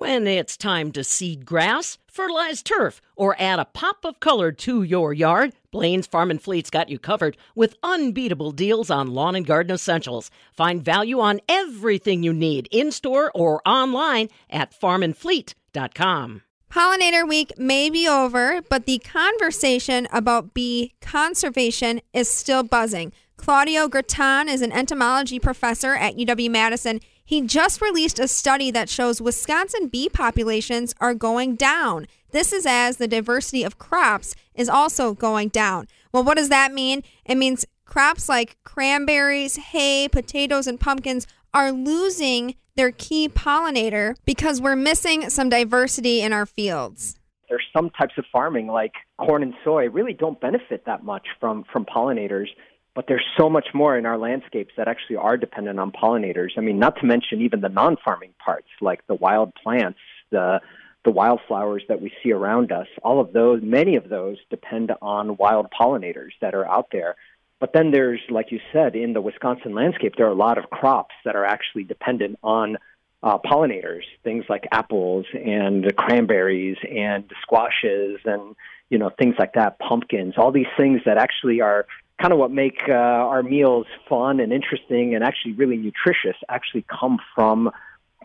When it's time to seed grass, fertilize turf, or add a pop of color to your yard, Blaine's Farm and Fleet's got you covered with unbeatable deals on lawn and garden essentials. Find value on everything you need in store or online at farmandfleet.com. Pollinator Week may be over, but the conversation about bee conservation is still buzzing. Claudio Gratton is an entomology professor at UW Madison. He just released a study that shows Wisconsin bee populations are going down. This is as the diversity of crops is also going down. Well, what does that mean? It means crops like cranberries, hay, potatoes, and pumpkins are losing their key pollinator because we're missing some diversity in our fields. There's some types of farming like corn and soy really don't benefit that much from from pollinators but there's so much more in our landscapes that actually are dependent on pollinators. I mean, not to mention even the non-farming parts like the wild plants, the the wildflowers that we see around us. All of those, many of those depend on wild pollinators that are out there. But then there's, like you said, in the Wisconsin landscape, there are a lot of crops that are actually dependent on uh, pollinators, things like apples and cranberries and squashes and you know things like that, pumpkins, all these things that actually are kind of what make uh, our meals fun and interesting and actually really nutritious actually come from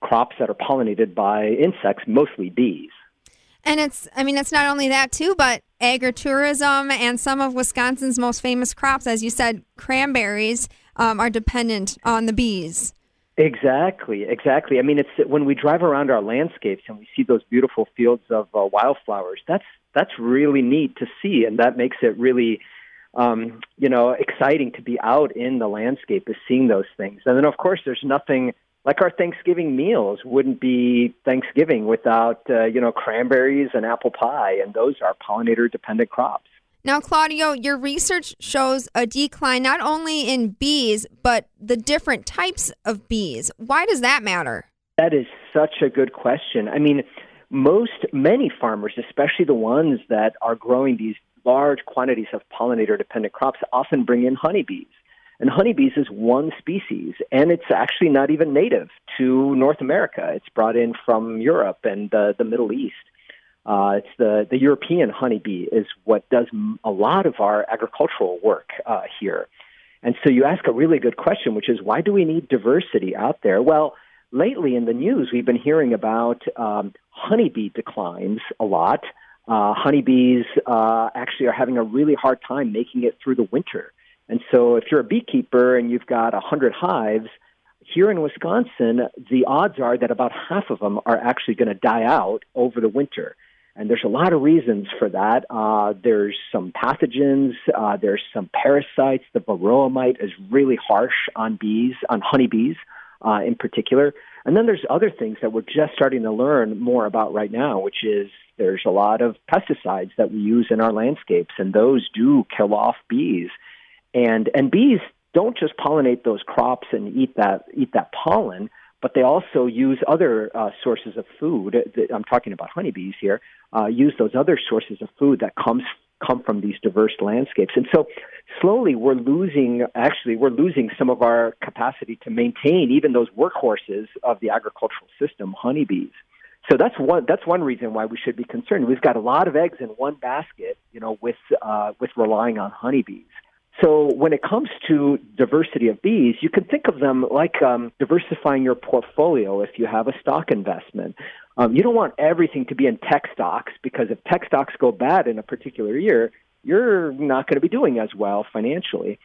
crops that are pollinated by insects, mostly bees. And it's, I mean, it's not only that too, but agritourism and some of Wisconsin's most famous crops, as you said, cranberries, um, are dependent on the bees. Exactly, exactly. I mean, it's when we drive around our landscapes and we see those beautiful fields of uh, wildflowers. That's that's really neat to see, and that makes it really um, you know, exciting to be out in the landscape is seeing those things. And then, of course, there's nothing like our Thanksgiving meals wouldn't be Thanksgiving without, uh, you know, cranberries and apple pie, and those are pollinator dependent crops. Now, Claudio, your research shows a decline not only in bees, but the different types of bees. Why does that matter? That is such a good question. I mean, most, many farmers, especially the ones that are growing these large quantities of pollinator dependent crops often bring in honeybees. And honeybees is one species, and it's actually not even native to North America. It's brought in from Europe and the, Middle East. Uh, it's the, the European honeybee is what does a lot of our agricultural work uh, here. And so you ask a really good question, which is why do we need diversity out there? Well, lately in the news, we've been hearing about um, honeybee declines a lot. Uh, honeybees uh, actually are having a really hard time making it through the winter. And so, if you're a beekeeper and you've got 100 hives, here in Wisconsin, the odds are that about half of them are actually going to die out over the winter. And there's a lot of reasons for that. Uh, there's some pathogens, uh, there's some parasites. The varroa mite is really harsh on bees, on honeybees uh, in particular. And then there's other things that we're just starting to learn more about right now, which is there's a lot of pesticides that we use in our landscapes, and those do kill off bees. And and bees don't just pollinate those crops and eat that eat that pollen, but they also use other uh, sources of food. I'm talking about honeybees here. Uh, use those other sources of food that comes come from these diverse landscapes. And so slowly we're losing, actually, we're losing some of our capacity to maintain even those workhorses of the agricultural system, honeybees. So that's one that's one reason why we should be concerned. We've got a lot of eggs in one basket, you know, with uh, with relying on honeybees. So when it comes to diversity of bees, you can think of them like um, diversifying your portfolio. If you have a stock investment, um, you don't want everything to be in tech stocks because if tech stocks go bad in a particular year, you're not going to be doing as well financially.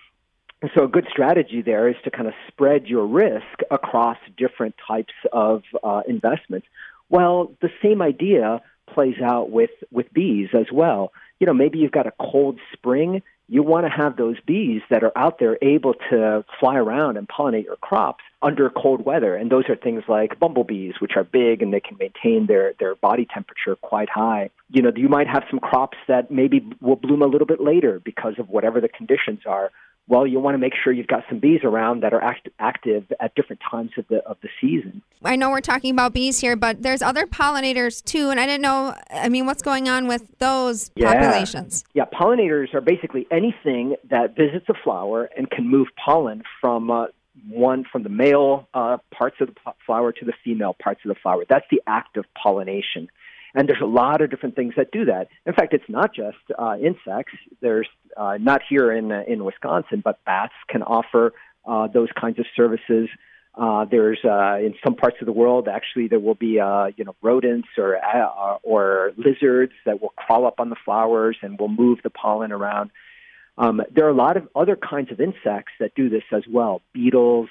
And so a good strategy there is to kind of spread your risk across different types of uh, investments. Well, the same idea plays out with, with bees as well. You know, maybe you've got a cold spring. You want to have those bees that are out there able to fly around and pollinate your crops under cold weather. And those are things like bumblebees, which are big and they can maintain their, their body temperature quite high. You know, you might have some crops that maybe will bloom a little bit later because of whatever the conditions are well, you want to make sure you've got some bees around that are act- active at different times of the of the season. I know we're talking about bees here, but there's other pollinators too, and I didn't know. I mean, what's going on with those yeah. populations? Yeah, pollinators are basically anything that visits a flower and can move pollen from uh, one from the male uh, parts of the flower to the female parts of the flower. That's the act of pollination. And there's a lot of different things that do that. In fact, it's not just uh, insects. There's uh, not here in uh, in Wisconsin, but bats can offer uh, those kinds of services. Uh, there's uh, in some parts of the world actually there will be uh, you know rodents or uh, or lizards that will crawl up on the flowers and will move the pollen around. Um, there are a lot of other kinds of insects that do this as well: beetles,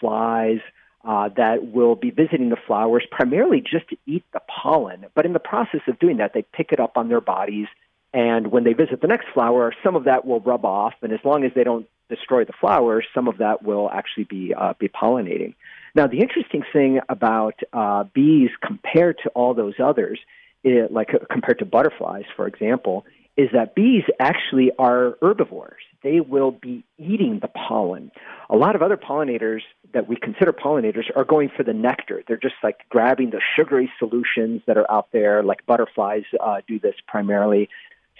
flies, uh, that will be visiting the flowers primarily just to eat the pollen. But in the process of doing that, they pick it up on their bodies. And when they visit the next flower, some of that will rub off. And as long as they don't destroy the flowers, some of that will actually be, uh, be pollinating. Now, the interesting thing about uh, bees compared to all those others, it, like uh, compared to butterflies, for example, is that bees actually are herbivores. They will be eating the pollen. A lot of other pollinators that we consider pollinators are going for the nectar. They're just like grabbing the sugary solutions that are out there, like butterflies uh, do this primarily.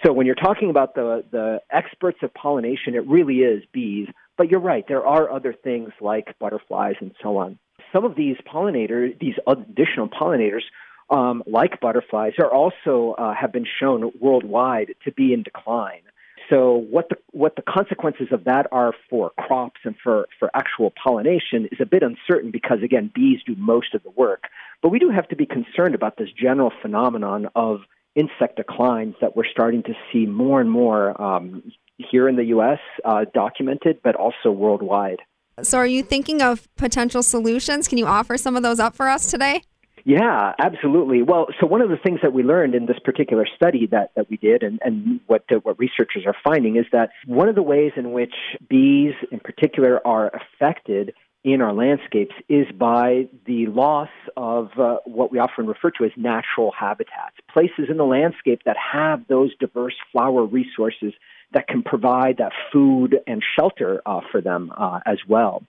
So when you're talking about the, the experts of pollination, it really is bees. But you're right, there are other things like butterflies and so on. Some of these pollinators, these additional pollinators, um, like butterflies, are also uh, have been shown worldwide to be in decline. So what the what the consequences of that are for crops and for, for actual pollination is a bit uncertain because again bees do most of the work. But we do have to be concerned about this general phenomenon of insect declines that we're starting to see more and more um, here in the U.S. Uh, documented, but also worldwide. So, are you thinking of potential solutions? Can you offer some of those up for us today? Yeah, absolutely. Well, so one of the things that we learned in this particular study that, that we did and, and what, uh, what researchers are finding is that one of the ways in which bees in particular are affected in our landscapes is by the loss of uh, what we often refer to as natural habitats, places in the landscape that have those diverse flower resources that can provide that food and shelter uh, for them uh, as well.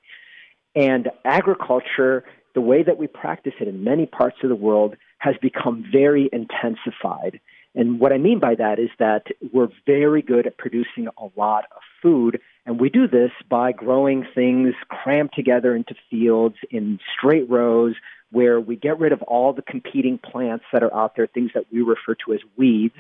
And agriculture the way that we practice it in many parts of the world has become very intensified. And what I mean by that is that we're very good at producing a lot of food. And we do this by growing things crammed together into fields in straight rows where we get rid of all the competing plants that are out there, things that we refer to as weeds.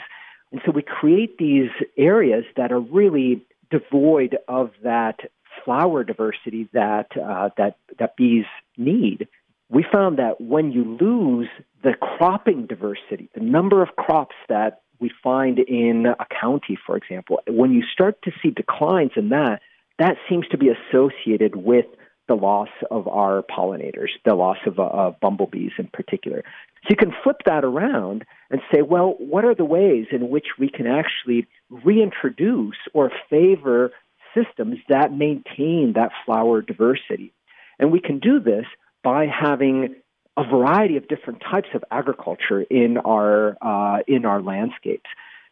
And so we create these areas that are really devoid of that flower diversity that, uh, that, that bees need we found that when you lose the cropping diversity, the number of crops that we find in a county, for example, when you start to see declines in that, that seems to be associated with the loss of our pollinators, the loss of uh, bumblebees in particular. So you can flip that around and say, well, what are the ways in which we can actually reintroduce or favor systems that maintain that flower diversity? And we can do this by having a variety of different types of agriculture in our uh, in our landscapes.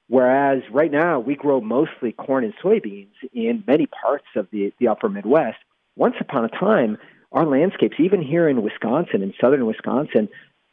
Whereas right now we grow mostly corn and soybeans in many parts of the, the upper Midwest. Once upon a time, our landscapes, even here in Wisconsin, in southern Wisconsin,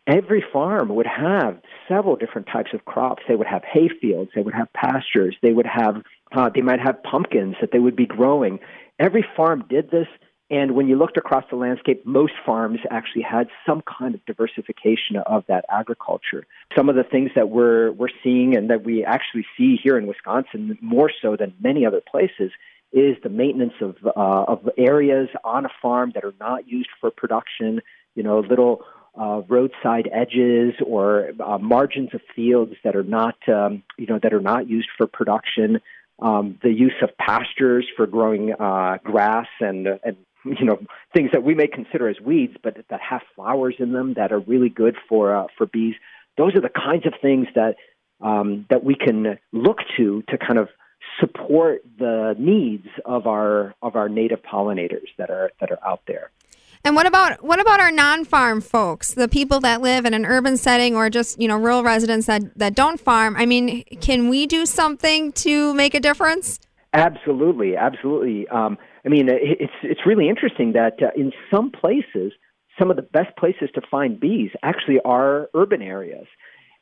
every farm would have several different types of crops. They would have hay fields, they would have pastures, they would have uh, they might have pumpkins that they would be growing. Every farm did this and when you looked across the landscape, most farms actually had some kind of diversification of that agriculture. Some of the things that we're, we're seeing and that we actually see here in Wisconsin more so than many other places is the maintenance of, uh, of areas on a farm that are not used for production, you know, little uh, roadside edges or uh, margins of fields that are not, um, you know, that are not used for production. Um, the use of pastures for growing uh, grass and, and you know things that we may consider as weeds, but that have flowers in them that are really good for uh, for bees. Those are the kinds of things that um, that we can look to to kind of support the needs of our of our native pollinators that are that are out there. And what about what about our non-farm folks, the people that live in an urban setting or just you know rural residents that that don't farm? I mean, can we do something to make a difference? Absolutely, absolutely. Um, I mean, it's it's really interesting that uh, in some places, some of the best places to find bees actually are urban areas.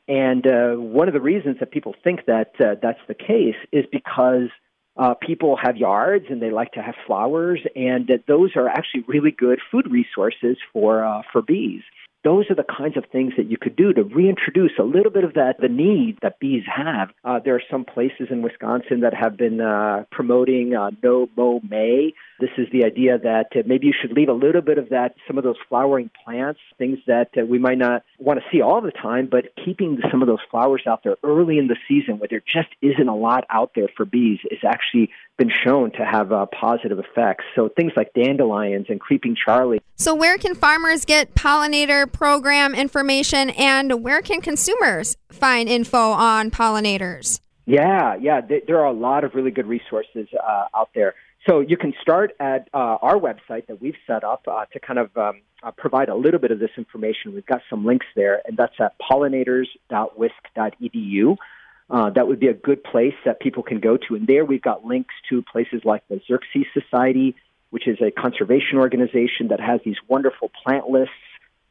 And uh, one of the reasons that people think that uh, that's the case is because uh, people have yards and they like to have flowers, and that those are actually really good food resources for uh, for bees those are the kinds of things that you could do to reintroduce a little bit of that the need that bees have. Uh, there are some places in Wisconsin that have been uh, promoting uh, no mow May. This is the idea that uh, maybe you should leave a little bit of that, some of those flowering plants, things that uh, we might not want to see all the time, but keeping some of those flowers out there early in the season where there just isn't a lot out there for bees is actually been shown to have uh, positive effects. So things like dandelions and creeping Charlie. So where can farmers get pollinator program information and where can consumers find info on pollinators? Yeah, yeah, there are a lot of really good resources uh, out there. So you can start at uh, our website that we've set up uh, to kind of um, uh, provide a little bit of this information. We've got some links there, and that's at pollinators.wisc.edu. Uh, that would be a good place that people can go to. And there we've got links to places like the Xerces Society, which is a conservation organization that has these wonderful plant lists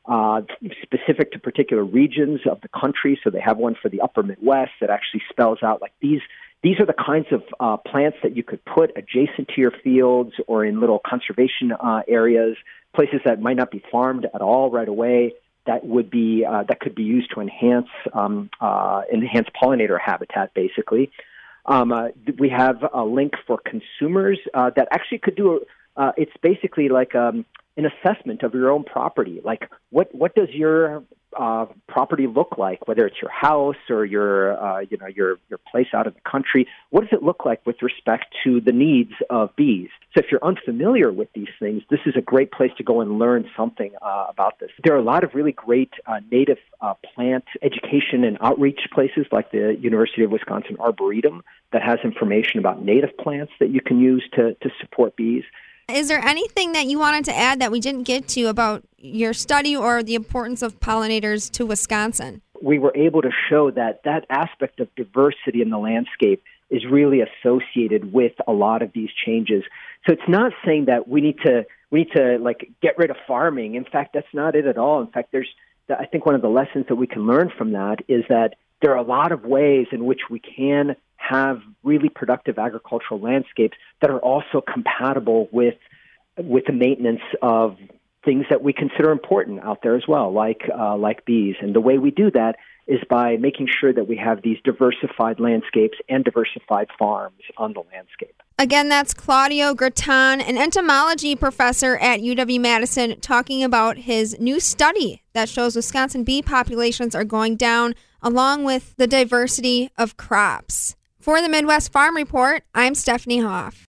uh, specific to particular regions of the country. So they have one for the upper Midwest that actually spells out like these. These are the kinds of uh, plants that you could put adjacent to your fields or in little conservation uh, areas, places that might not be farmed at all right away that would be uh, that could be used to enhance um, uh, enhance pollinator habitat, basically. Um, uh, we have a link for consumers uh, that actually could do. A, uh, it's basically like um, an assessment of your own property. Like, what what does your uh, property look like, whether it's your house or your, uh, you know, your your place out in the country? What does it look like with respect to the needs of bees? So, if you're unfamiliar with these things, this is a great place to go and learn something uh, about this. There are a lot of really great uh, native uh, plant education and outreach places, like the University of Wisconsin Arboretum, that has information about native plants that you can use to to support bees. Is there anything that you wanted to add that we didn't get to about your study or the importance of pollinators to Wisconsin? We were able to show that that aspect of diversity in the landscape is really associated with a lot of these changes. So it's not saying that we need to we need to like get rid of farming. In fact, that's not it at all. In fact, there's I think one of the lessons that we can learn from that is that there are a lot of ways in which we can have really productive agricultural landscapes that are also compatible with with the maintenance of things that we consider important out there as well, like uh, like bees. And the way we do that is by making sure that we have these diversified landscapes and diversified farms on the landscape. Again, that's Claudio Gratton, an entomology professor at UW Madison, talking about his new study that shows Wisconsin bee populations are going down along with the diversity of crops. For the Midwest Farm Report, I'm Stephanie Hoff.